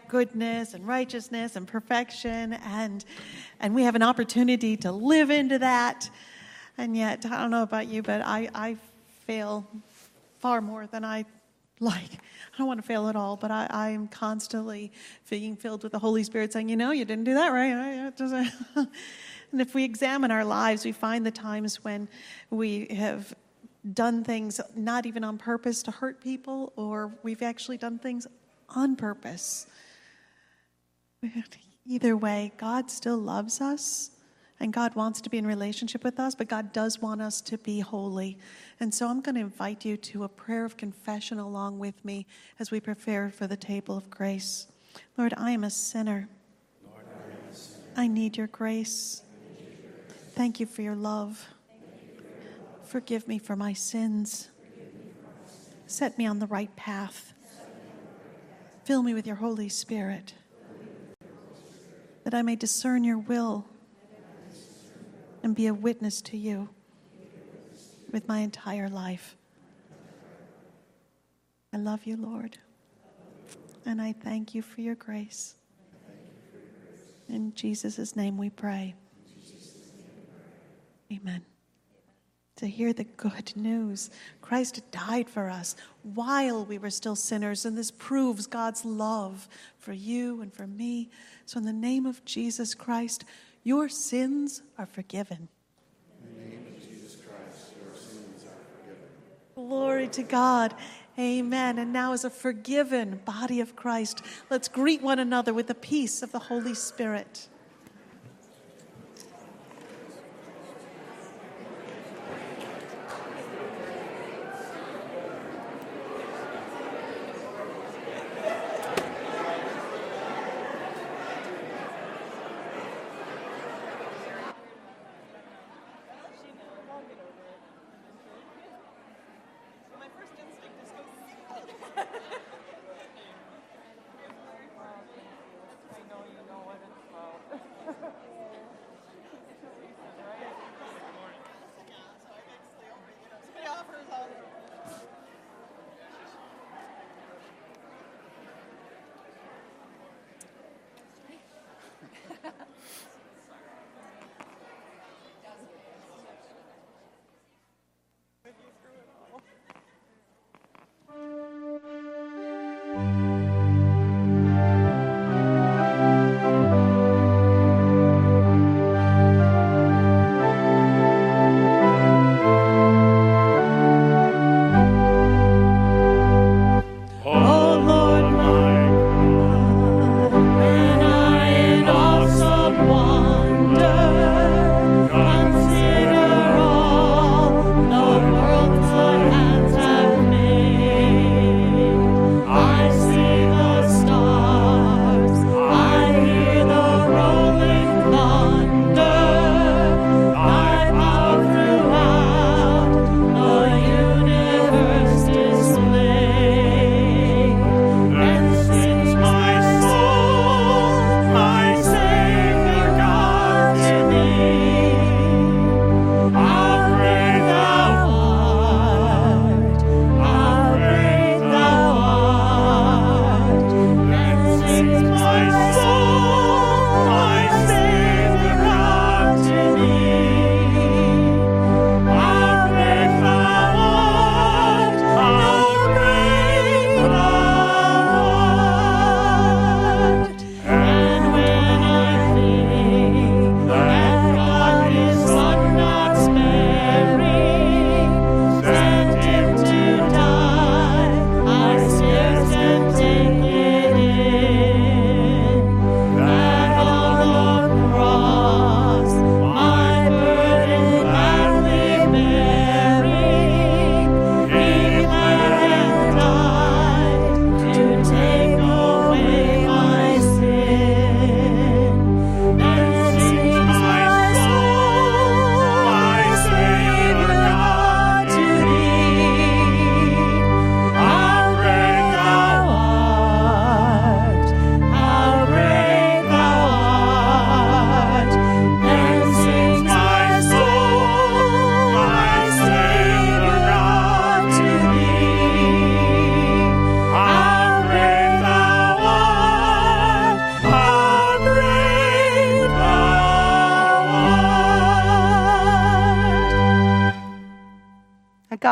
Goodness and righteousness and perfection, and, and we have an opportunity to live into that. And yet, I don't know about you, but I, I fail far more than I like. I don't want to fail at all, but I, I am constantly being filled with the Holy Spirit saying, you know, you didn't do that right. *laughs* And if we examine our lives, we find the times when we have done things not even on purpose to hurt people, or we've actually done things on purpose. *laughs* Either way, God still loves us and God wants to be in relationship with us, but God does want us to be holy. And so I'm going to invite you to a prayer of confession along with me as we prepare for the table of grace. Lord, I am a sinner. I need your grace. Thank you for your love. Forgive me for my sins. Set me on the right path. Fill me with your Holy Spirit that I may discern your will and be a witness to you with my entire life. I love you, Lord, and I thank you for your grace. In Jesus' name we pray. Amen. To hear the good news. Christ died for us while we were still sinners, and this proves God's love for you and for me. So, in the name of Jesus Christ, your sins are forgiven. In the name of Jesus Christ, your sins are forgiven. Glory to God. Amen. And now, as a forgiven body of Christ, let's greet one another with the peace of the Holy Spirit.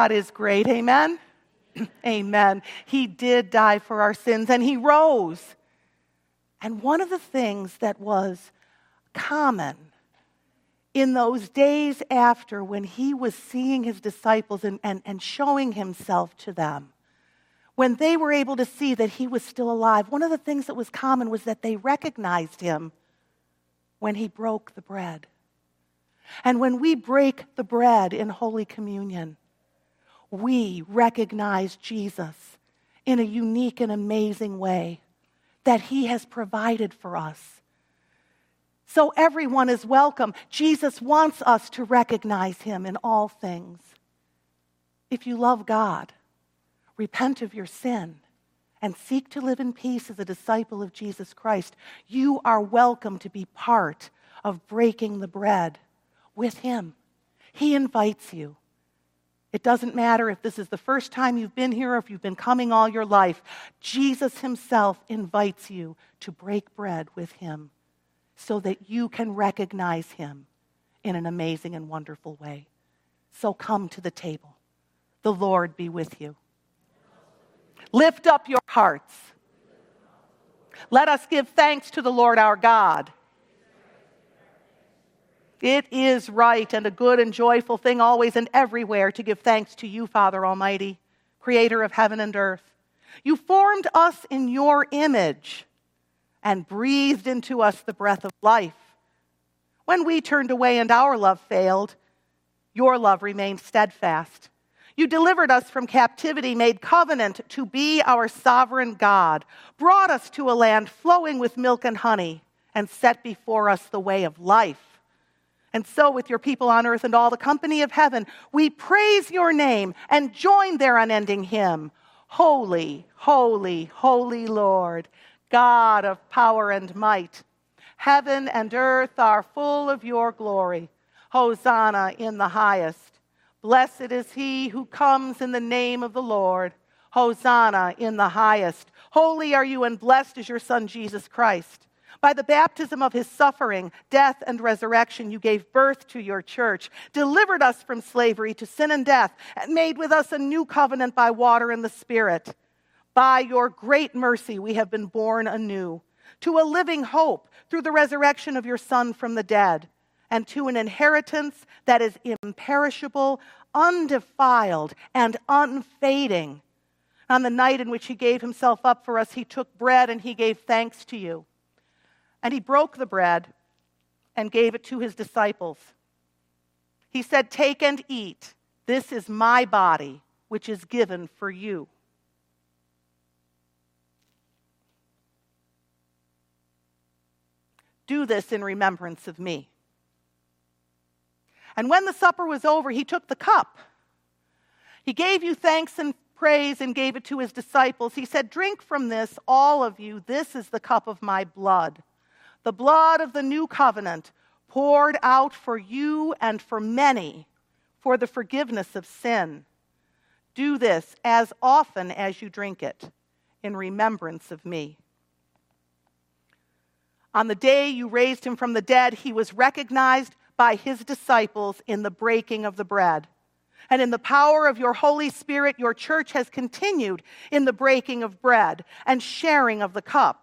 God is great. Amen. *clears throat* Amen. He did die for our sins and he rose. And one of the things that was common in those days after when he was seeing his disciples and, and, and showing himself to them, when they were able to see that he was still alive, one of the things that was common was that they recognized him when he broke the bread. And when we break the bread in Holy Communion, we recognize Jesus in a unique and amazing way that he has provided for us. So everyone is welcome. Jesus wants us to recognize him in all things. If you love God, repent of your sin, and seek to live in peace as a disciple of Jesus Christ, you are welcome to be part of breaking the bread with him. He invites you. It doesn't matter if this is the first time you've been here or if you've been coming all your life. Jesus himself invites you to break bread with him so that you can recognize him in an amazing and wonderful way. So come to the table. The Lord be with you. Lift up your hearts. Let us give thanks to the Lord our God. It is right and a good and joyful thing always and everywhere to give thanks to you, Father Almighty, creator of heaven and earth. You formed us in your image and breathed into us the breath of life. When we turned away and our love failed, your love remained steadfast. You delivered us from captivity, made covenant to be our sovereign God, brought us to a land flowing with milk and honey, and set before us the way of life. And so, with your people on earth and all the company of heaven, we praise your name and join their unending hymn Holy, holy, holy Lord, God of power and might. Heaven and earth are full of your glory. Hosanna in the highest. Blessed is he who comes in the name of the Lord. Hosanna in the highest. Holy are you, and blessed is your Son, Jesus Christ. By the baptism of his suffering, death, and resurrection, you gave birth to your church, delivered us from slavery to sin and death, and made with us a new covenant by water and the Spirit. By your great mercy, we have been born anew to a living hope through the resurrection of your Son from the dead and to an inheritance that is imperishable, undefiled, and unfading. On the night in which he gave himself up for us, he took bread and he gave thanks to you. And he broke the bread and gave it to his disciples. He said, Take and eat. This is my body, which is given for you. Do this in remembrance of me. And when the supper was over, he took the cup. He gave you thanks and praise and gave it to his disciples. He said, Drink from this, all of you. This is the cup of my blood, the blood of the new covenant, poured out for you and for many for the forgiveness of sin. Do this as often as you drink it in remembrance of me. On the day you raised him from the dead, he was recognized by his disciples in the breaking of the bread. And in the power of your Holy Spirit, your church has continued in the breaking of bread and sharing of the cup.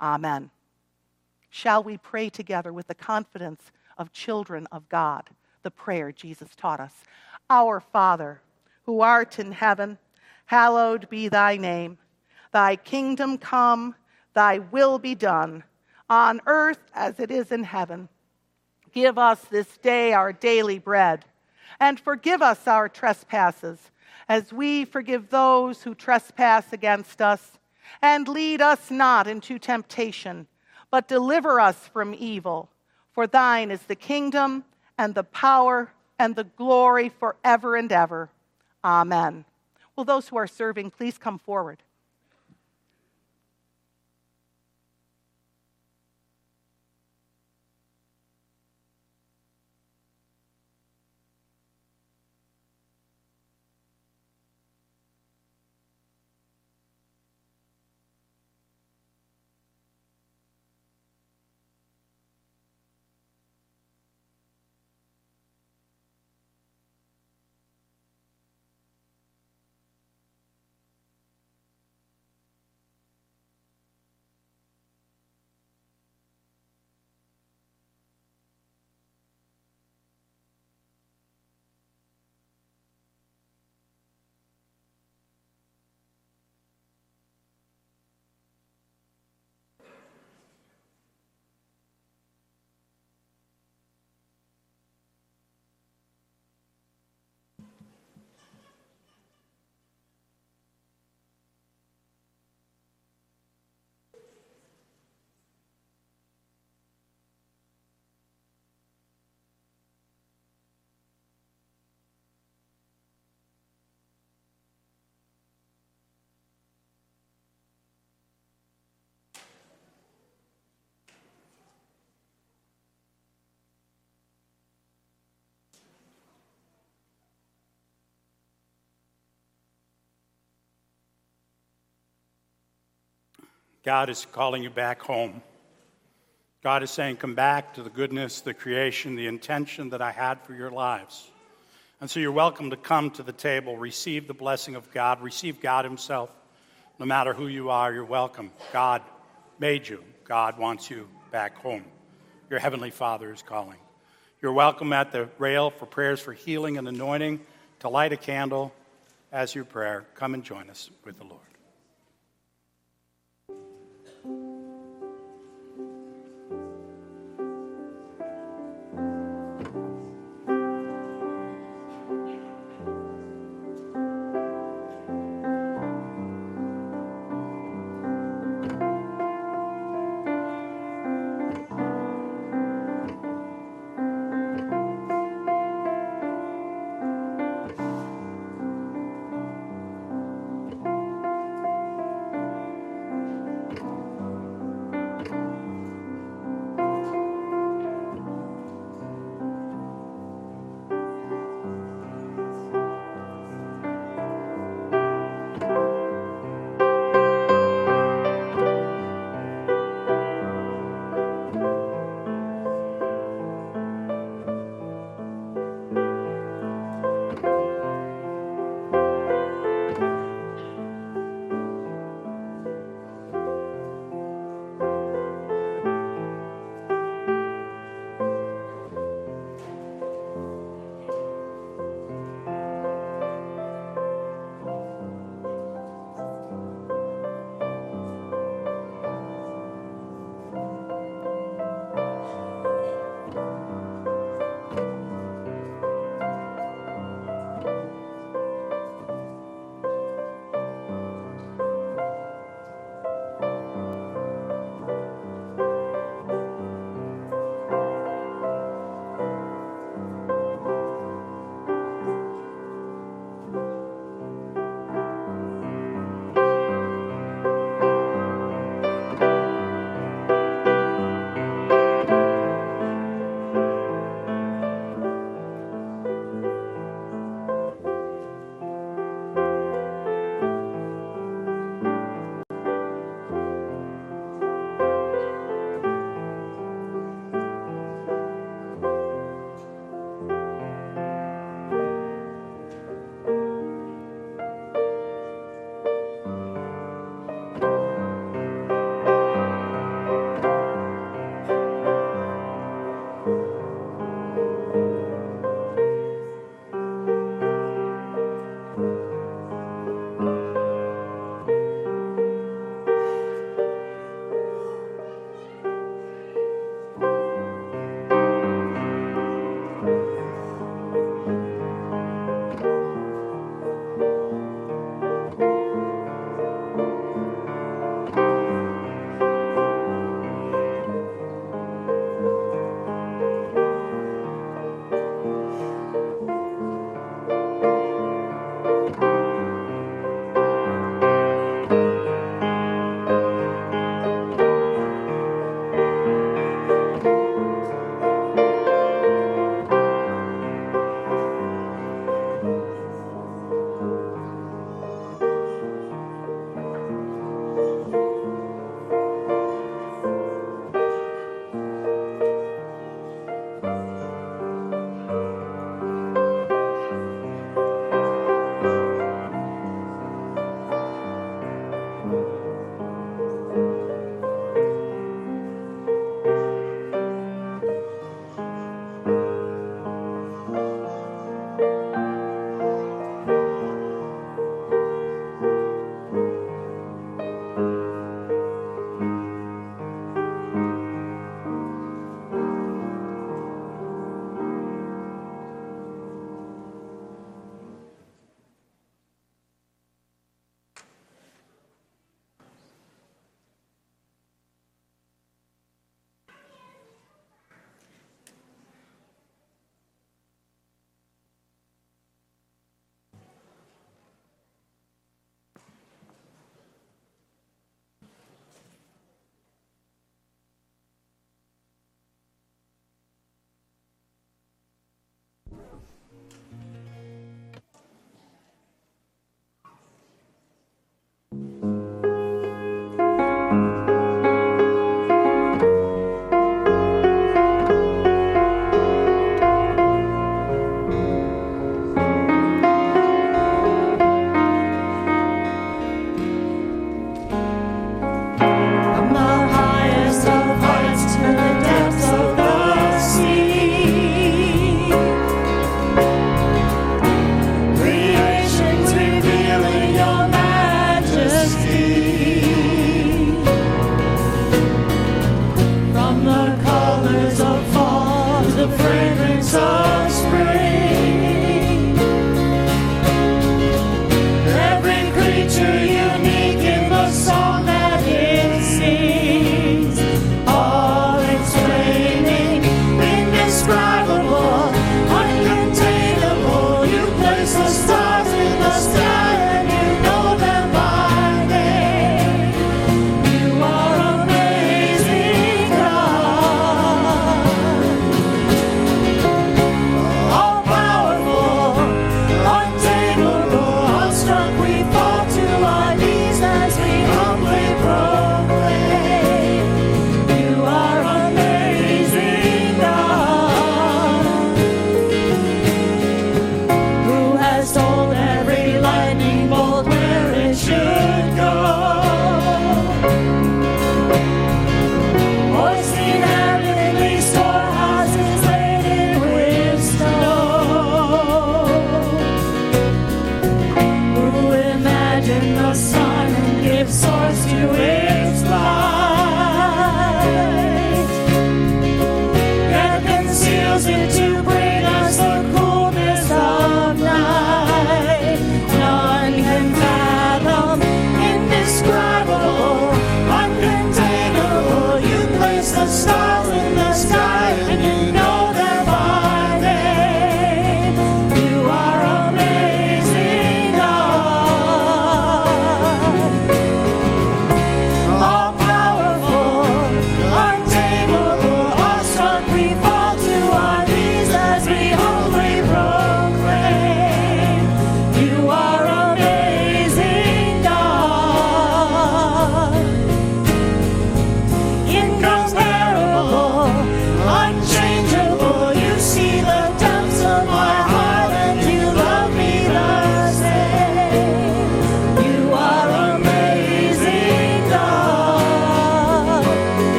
Amen. Shall we pray together with the confidence of children of God, the prayer Jesus taught us? Our Father, who art in heaven, Hallowed be thy name. Thy kingdom come, thy will be done, on earth as it is in heaven. Give us this day our daily bread, and forgive us our trespasses, as we forgive those who trespass against us. And lead us not into temptation, but deliver us from evil. For thine is the kingdom, and the power, and the glory forever and ever. Amen. Will those who are serving please come forward? God is calling you back home. God is saying, Come back to the goodness, the creation, the intention that I had for your lives. And so you're welcome to come to the table, receive the blessing of God, receive God Himself. No matter who you are, you're welcome. God made you, God wants you back home. Your Heavenly Father is calling. You're welcome at the rail for prayers for healing and anointing, to light a candle as your prayer. Come and join us with the Lord. Source to its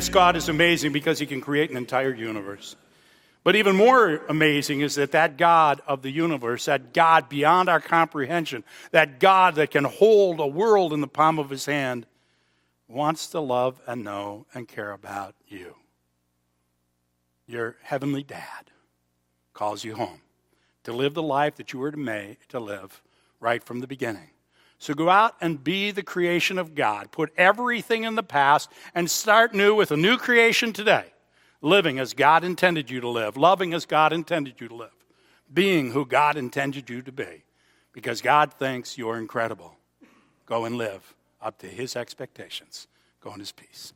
yes, God is amazing because He can create an entire universe. But even more amazing is that that God of the universe, that God beyond our comprehension, that God that can hold a world in the palm of His hand, wants to love and know and care about you. Your heavenly dad calls you home to live the life that you were to, may, to live right from the beginning. So go out and be the creation of God. Put everything in the past and start new with a new creation today. Living as God intended you to live, loving as God intended you to live, being who God intended you to be. Because God thinks you're incredible. Go and live up to His expectations. Go in His peace.